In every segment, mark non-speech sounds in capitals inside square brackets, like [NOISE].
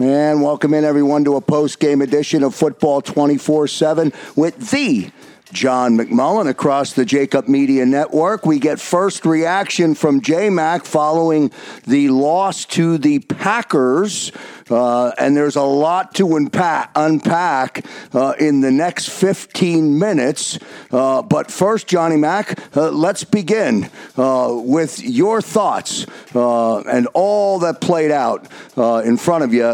And welcome in everyone to a post game edition of Football 24 7 with the John McMullen across the Jakib Media Network. We get first reaction from J Mac following the loss to the Packers. Uh, and there's a lot to unpack, unpack uh, in the next 15 minutes. Uh, but first, Johnny Mac, uh, let's begin uh, with your thoughts uh, and all that played out in front of you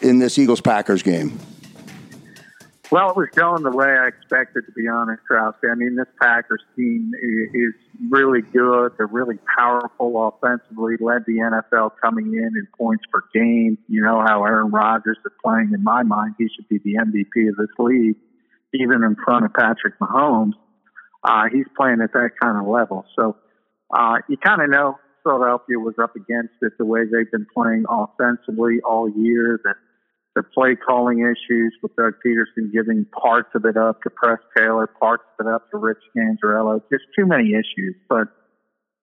in this Eagles Packers game. Well, it was going the way I expected, to be honest, Krause. I mean, this Packers team is really good. They're really powerful offensively, led the NFL coming in in points per game. You know how Aaron Rodgers is playing. In my mind, he should be the MVP of this league, even in front of Patrick Mahomes. Uh, he's playing at that kind of level. So uh, you kind of know Philadelphia was up against it the way they've been playing offensively all year. That the play calling issues with Doug Pederson giving parts of it up to Press Taylor, parts of it up to Rich Scangarello. Just too many issues. But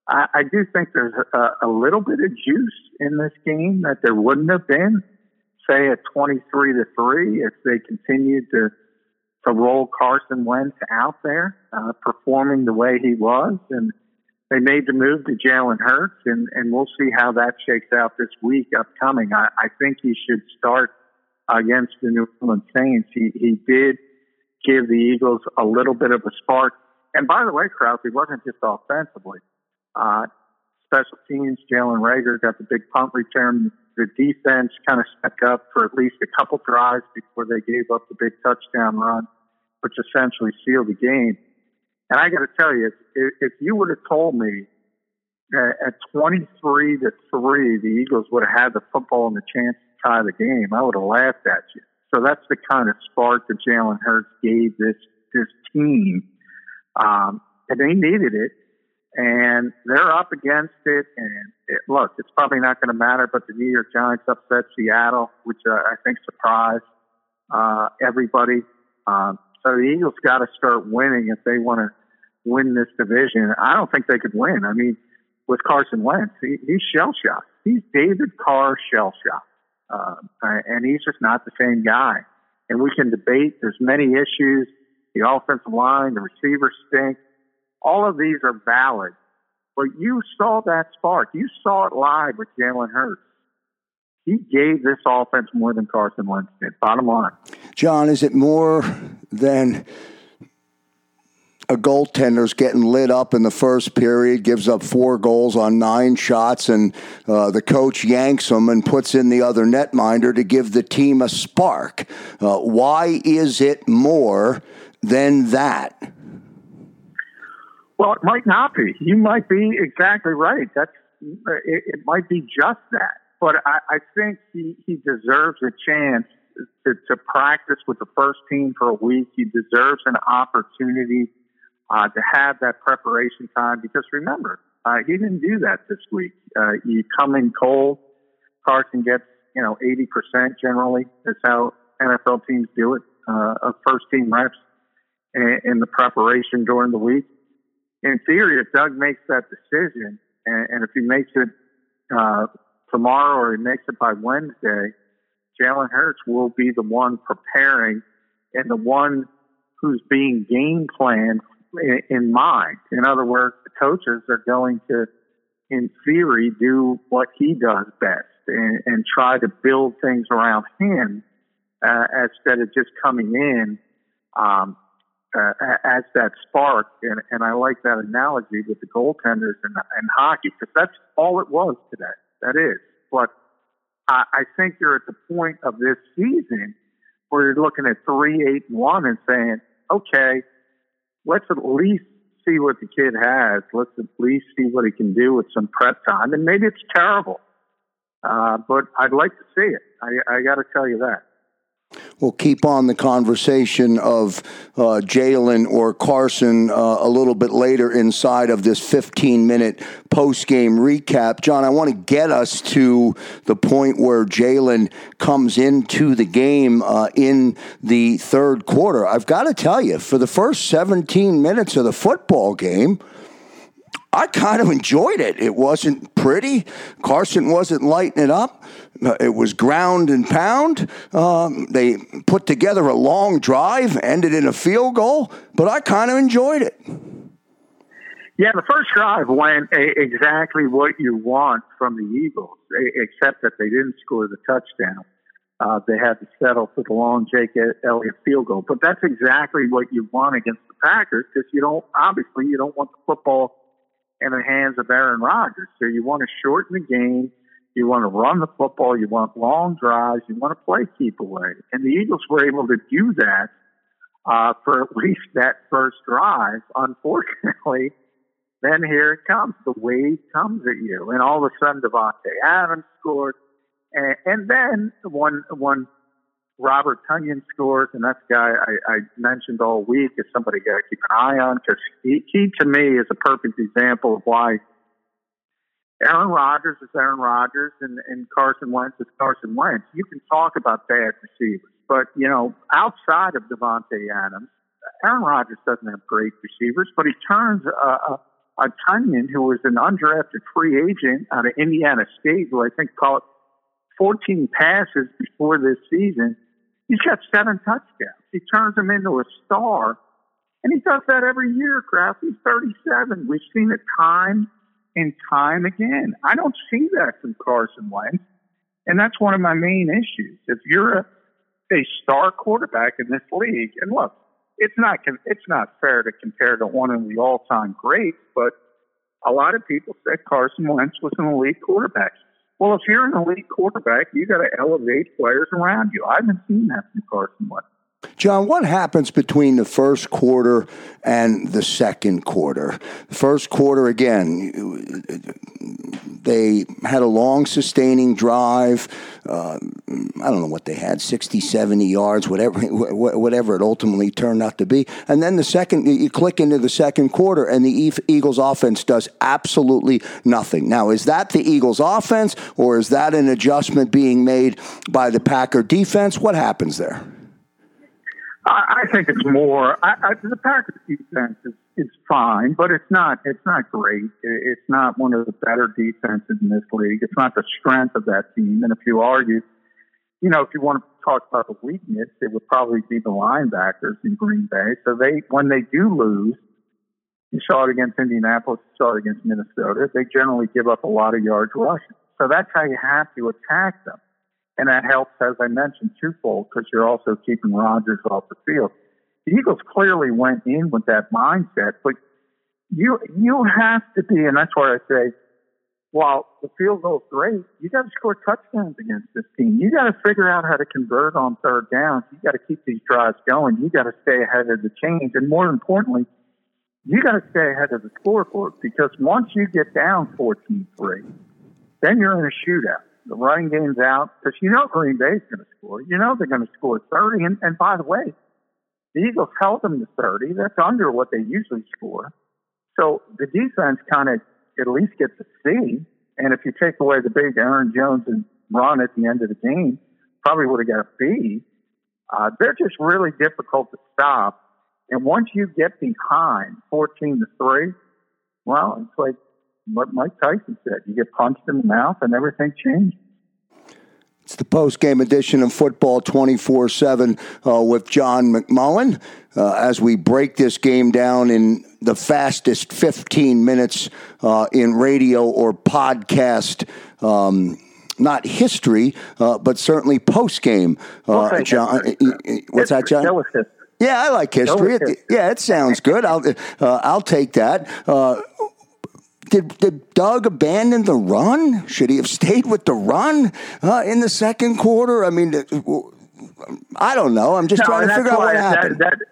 I, I do think there's a, a little bit of juice in this game that there wouldn't have been, say, at 23 to 3 if they continued to to roll Carson Wentz out there, uh, performing the way he was. And they made the move to Jalen Hurts, and, and we'll see how that shakes out this week upcoming. I, I think he should start against the New Orleans Saints. He, he did give the Eagles a little bit of a spark. And by the way, Krause, he wasn't just offensively. Uh, special teams, Jalen Reagor got the big punt return. The defense kind of stuck up for at least a couple drives before they gave up the big touchdown run, which essentially sealed the game. And I got to tell you, if, if you would have told me at 23 to 3, the Eagles would have had the football and the chance tie the game, I would have laughed at you. So that's the kind of spark that Jalen Hurts gave this this team, um, and they needed it. And they're up against it. And it, look, it's probably not going to matter. But the New York Giants upset Seattle, which uh, I think surprised uh, everybody. Um, so the Eagles got to start winning if they want to win this division. I don't think they could win. I mean, with Carson Wentz, he, he's shell shocked. He's David Carr shell shocked. Uh, and he's just not the same guy. And we can debate. There's many issues. The offensive line, the receivers stink. All of these are valid. But you saw that spark. You saw it live with Jalen Hurts. He gave this offense more than Carson Wentz did. Bottom line. John, is it more than a goaltender's getting lit up in the first period, gives up four goals on nine shots, and uh, the coach yanks him and puts in the other netminder to give the team a spark. Uh, why is it more than that? Well, it might not be. You might be exactly right. That's it, it might be just that. But I, I think he, he deserves a chance to, to practice with the first team for a week. He deserves an opportunity uh, to have that preparation time because remember, uh, he didn't do that this week. Uh, you come in cold. Carson gets, you know, 80% generally. That's how NFL teams do it, uh, of first team reps in, in the preparation during the week. In theory, if Doug makes that decision, and, and if he makes it uh, tomorrow or he makes it by Wednesday, Jalen Hurts will be the one preparing and the one who's being game planned in mind. In other words, the coaches are going to, in theory, do what he does best and, and try to build things around him uh, instead of just coming in um, uh, as that spark. And, and I like that analogy with the goaltenders and, and hockey because that's all it was today. That is. But I, I think you're at the point of this season where you're looking at three, eight, one, and saying, okay let's at least see what the kid has. Let's at least see what he can do with some prep time. And maybe it's terrible, uh, but I'd like to see it. I, I got to tell you that. We'll keep on the conversation of uh, Jalen or Carson uh, a little bit later inside of this 15 minute post game recap. John, I want to get us to the point where Jalen comes into the game uh, in the third quarter. I've got to tell you, for the first 17 minutes of the football game, I kind of enjoyed it. It wasn't pretty. Carson wasn't lighting it up. It was ground and pound. Um, they put together a long drive, ended in a field goal, but I kind of enjoyed it. Yeah, the first drive went exactly what you want from the Eagles, except that they didn't score the touchdown. Uh, they had to settle for the long Jake Elliott field goal. But that's exactly what you want against the Packers because you don't, obviously, you don't want the football in the hands of Aaron Rodgers. So you want to shorten the game. You want to run the football. You want long drives. You want to play keep away. And the Eagles were able to do that uh, for at least that first drive. Unfortunately, [LAUGHS] then here it comes. The wave comes at you. And all of a sudden, Davante Adams scored. And, and then when, when Robert Tonyan scores, and that's a guy I, I mentioned all week as somebody got to keep an eye on because he, he, to me, is a perfect example of why Aaron Rodgers is Aaron Rodgers and, and Carson Wentz is Carson Wentz. You can talk about bad receivers, but, you know, outside of Davante Adams, Aaron Rodgers doesn't have great receivers, but he turns a, a, a Tonyan, who was an undrafted free agent out of Indiana State, who I think caught 14 passes before this season. He's got seven touchdowns. He turns them into a star. And he does that every year, Kraft. He's 37. We've seen it time and time again. I don't see that from Carson Wentz. And that's one of my main issues. If you're a, a star quarterback in this league, and look, it's not it's not fair to compare to one of the all-time greats, but a lot of people said Carson Wentz was an elite quarterback. Well, if you're an elite quarterback, you got to elevate players around you. I haven't seen that from Carson Wentz. John, what happens between the first quarter and the second quarter? First quarter, again, they had a long, sustaining drive. Uh, I don't know what they had 60, 70 yards, whatever, whatever it ultimately turned out to be. And then the second, you click into the second quarter, and the Eagles' offense does absolutely nothing. Now, is that the Eagles' offense, or is that an adjustment being made by the Packer defense? What happens there? I, I think it's more. I, I, the Packers defense is, is fine, but it's not. It's not great. It's not one of the better defenses in this league. It's not the strength of that team. And if you argue, you know, if you want to talk about the weakness, it would probably be the linebackers in Green Bay. So they, when they do lose, you saw it against Indianapolis, you saw it against Minnesota. They generally give up a lot of yards rushing. So that's how you have to attack them. And that helps, as I mentioned, twofold because you're also keeping Rodgers off the field. The Eagles clearly went in with that mindset, but you you have to be, and that's why I say, while the field goal's great, you got to score touchdowns against this team. You got to figure out how to convert on third downs. You got to keep these drives going. You got to stay ahead of the change, and more importantly, you got to stay ahead of the scoreboard because once you get down 14-3, then you're in a shootout the running game's out because you know Green Bay's going to score. You know they're going to score 30. And, and by the way, the Eagles held them to 30. That's under what they usually score. So the defense kind of at least gets a C. And if you take away the big Aaron Jones and run at the end of the game, probably would have got a B. Uh, they're just really difficult to stop. And once you get behind 14 to 3, well, it's like what Mike Tyson said. You get punched in the mouth and everything changes. It's the post game edition of Football 24 uh, 7 with John McMullen uh, as we break this game down in the fastest 15 minutes uh, in radio or podcast. Um, not history, uh, but certainly post game. Uh, John, what's that, John? Yeah, I like history. It, yeah, it sounds good. I'll uh, I'll take that. Uh, did, did Doug abandon the run? Should he have stayed with the run uh, in the second quarter? I mean, I don't know. I'm just no, trying to figure out what happened. That, that,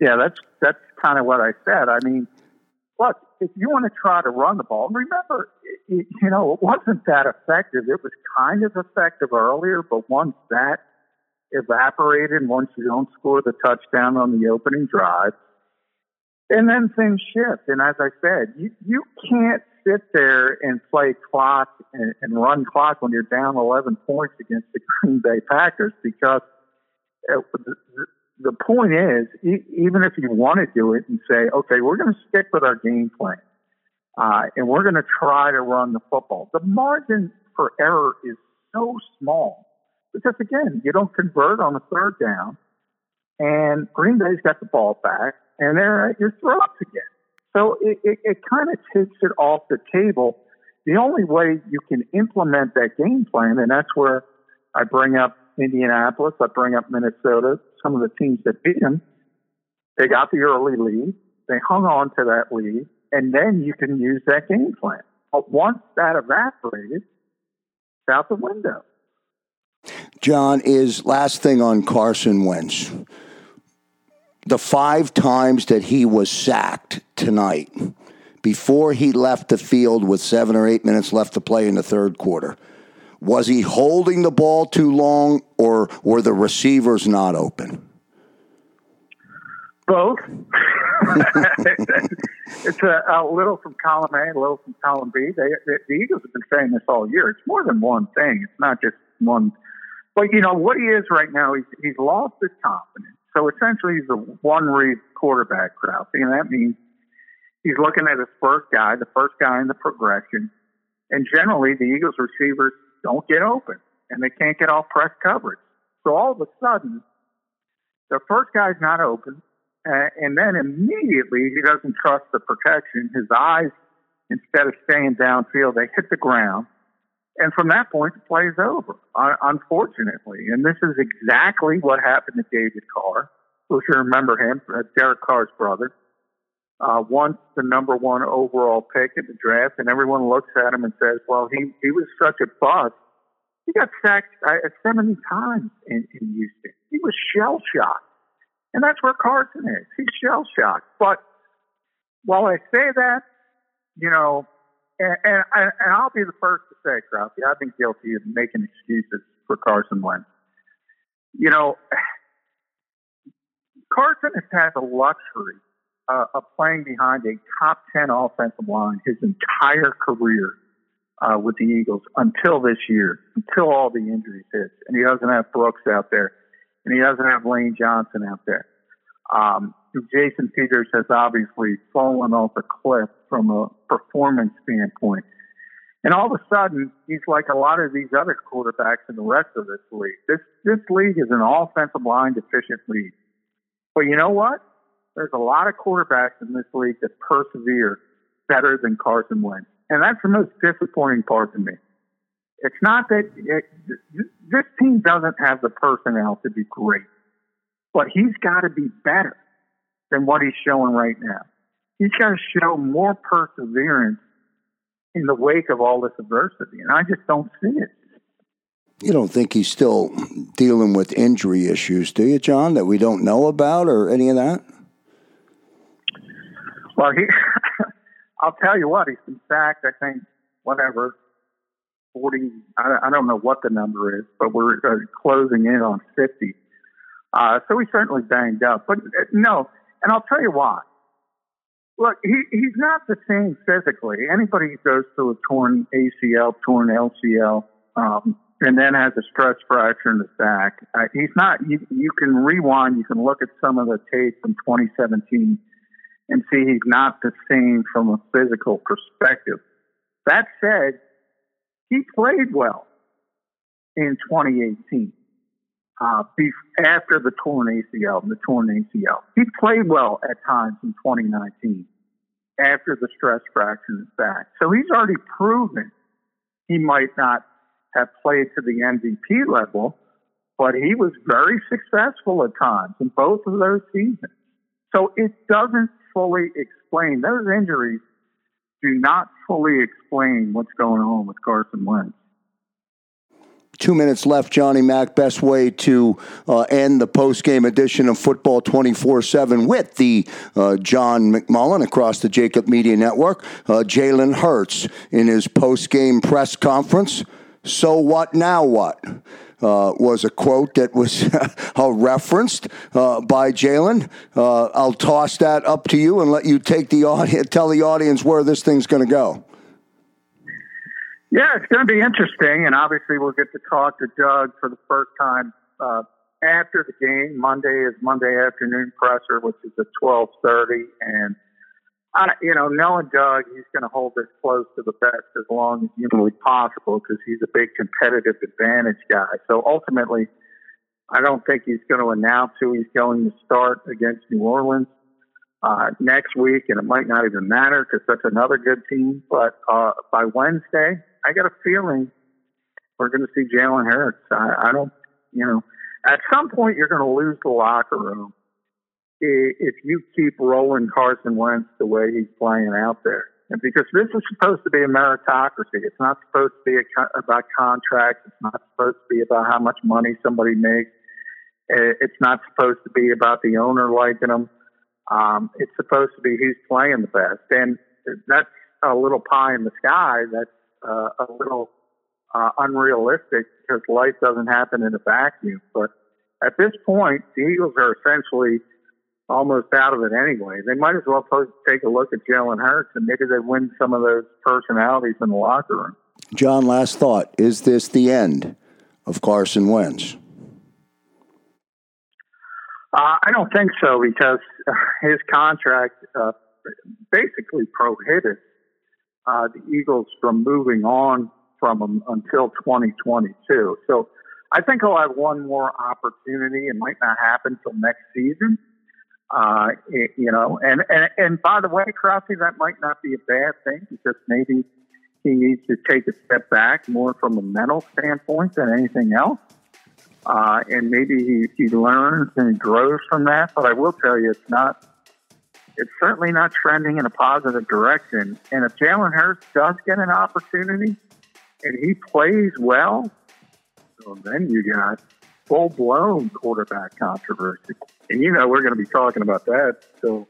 yeah, that's that's kind of what I said. I mean, look, if you want to try to run the ball, remember, it, you know, it wasn't that effective. It was kind of effective earlier, but once that evaporated, once you don't score the touchdown on the opening drive, and then things shift. And as I said, you, you can't sit there and play clock and, and run clock when you're down 11 points against the [LAUGHS] Green Bay Packers because it, uh, the, the point is, even if you want to do it and say, okay, we're going to stick with our game plan. uh, and we're going to try to run the football. The margin for error is so small because again, you don't convert on a third down, and Green Bay's got the ball back, and they're at your throats again. So it, it, it kind of takes it off the table. The only way you can implement that game plan, and that's where I bring up Indianapolis, I bring up Minnesota, some of the teams that beat them. They got the early lead. They hung on to that lead, and then you can use that game plan. But once that evaporated, it's out the window. John, is last thing on Carson Wentz. The five times that he was sacked tonight before he left the field with seven or eight minutes left to play in the third quarter, was he holding the ball too long or were the receivers not open? Both. [LAUGHS] it's a, a, little from column A, a little from column B. They, they, the Eagles have been saying this all year. It's more than one thing. It's not just one. But you know what he is right now. He's he's lost his confidence. So essentially, he's a one-read quarterback, Krause. And that means he's looking at his first guy, the first guy in the progression. And generally, the Eagles receivers don't get open, and they can't get off press coverage. So all of a sudden, the first guy's not open. Uh, and then immediately he doesn't trust the protection. His eyes, instead of staying downfield, they hit the ground. And from that point, the play is over, unfortunately. And this is exactly what happened to David Carr. If you remember him, Derek Carr's brother. Uh, once the number one overall pick in the draft, and everyone looks at him and says, well, he, he was such a bust. He got sacked uh, 70 times in, in Houston. He was shell shocked. And that's where Carson is. He's shell shocked. But while I say that, you know, and, and, and I'll be the first to say, Krause, I've been guilty of making excuses for Carson Wentz. You know, Carson has had the luxury uh, of playing behind a top 10 offensive line his entire career uh, with the Eagles until this year, until all the injuries hit. And he doesn't have Brooks out there and he doesn't have Lane Johnson out there. Um, Jason Peters has obviously fallen off a cliff from a performance standpoint. And all of a sudden, he's like a lot of these other quarterbacks in the rest of this league. This this league is an offensive line deficient league. But you know what? There's a lot of quarterbacks in this league that persevere better than Carson Wentz, and that's the most disappointing part to me. It's not that it, this team doesn't have the personnel to be great, but he's got to be better than what he's showing right now. He's got to show more perseverance in the wake of all this adversity, and I just don't see it. You don't think he's still dealing with injury issues, do you, John, that we don't know about or any of that? Well, he, [LAUGHS] I'll tell you what, he's been sacked, I think, whatever, 40, I, I don't know what the number is, but we're uh, closing in on 50. Uh, so he's certainly banged up. But uh, no, and I'll tell you why. Look, he, he's not the same physically. Anybody who goes through a torn ACL, torn LCL, um, and then has a stress fracture in the back, uh, he's not, you, you can rewind, you can look at some of the tape from 2017 and see he's not the same from a physical perspective. That said, he played well in 2018 uh, after the torn ACL, and the torn ACL. He played well at times in 2019 after the stress fracture in back. So he's already proven he might not have played to the MVP level, but he was very successful at times in both of those seasons. So it doesn't fully explain those injuries do not fully explain what's going on with Carson Wentz. Two minutes left, Johnny Mac. Best way to uh, end the post-game edition of Football 24-7 with the uh, John McMullen across the Jakib Media Network. Uh, Jalen Hurts in his post-game press conference. So what now what? Uh, was a quote that was [LAUGHS] referenced uh, by Jalen. Uh, I'll toss that up to you and let you take the audience, tell the audience where this thing's going to go. Yeah, it's going to be interesting, and obviously we'll get to talk to Doug for the first time uh, after the game. Monday is Monday afternoon presser, which is at twelve thirty, and I, you know, knowing Doug, he's going to hold this close to the vest as long as humanly possible because he's a big competitive advantage guy. So ultimately, I don't think he's going to announce who he's going to start against New Orleans uh, next week, and it might not even matter because that's another good team. But uh, by Wednesday, I got a feeling we're going to see Jalen Hurts. I, I don't, you know, at some point you're going to lose the locker room if you keep rolling Carson Wentz the way he's playing out there. And because this is supposed to be a meritocracy, it's not supposed to be a, about contracts. It's not supposed to be about how much money somebody makes. It's not supposed to be about the owner liking them. Um, it's supposed to be who's playing the best, and that's a little pie in the sky. That's uh, a little uh, unrealistic because life doesn't happen in a vacuum. But at this point, the Eagles are essentially almost out of it anyway. They might as well take a look at Jalen Hurts and maybe they win some of those personalities in the locker room. John, last thought: Is this the end of Carson Wentz? Uh, I don't think so because [LAUGHS] his contract uh, basically prohibits uh, the Eagles from moving on from him until 2022. So I think he'll have one more opportunity. It might not happen till next season. Uh, you know, and, and, and by the way, Krause, that might not be a bad thing because maybe he needs to take a step back more from a mental standpoint than anything else. Uh, and maybe he, he learns and grows from that. But I will tell you, it's not, it's certainly not trending in a positive direction. And if Jalen Hurts does get an opportunity and he plays well, well then you got full blown quarterback controversy. And you know, we're going to be talking about that till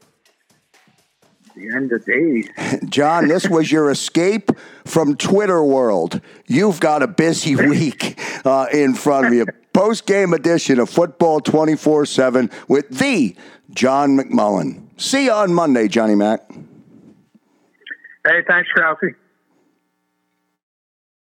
the end of days. [LAUGHS] John, this was your escape from Twitter world. You've got a busy [LAUGHS] week uh, in front of you. Post game edition of Football 24 7 with the John McMullen. See you on Monday, Johnny Mac. Hey, thanks, Ralphie.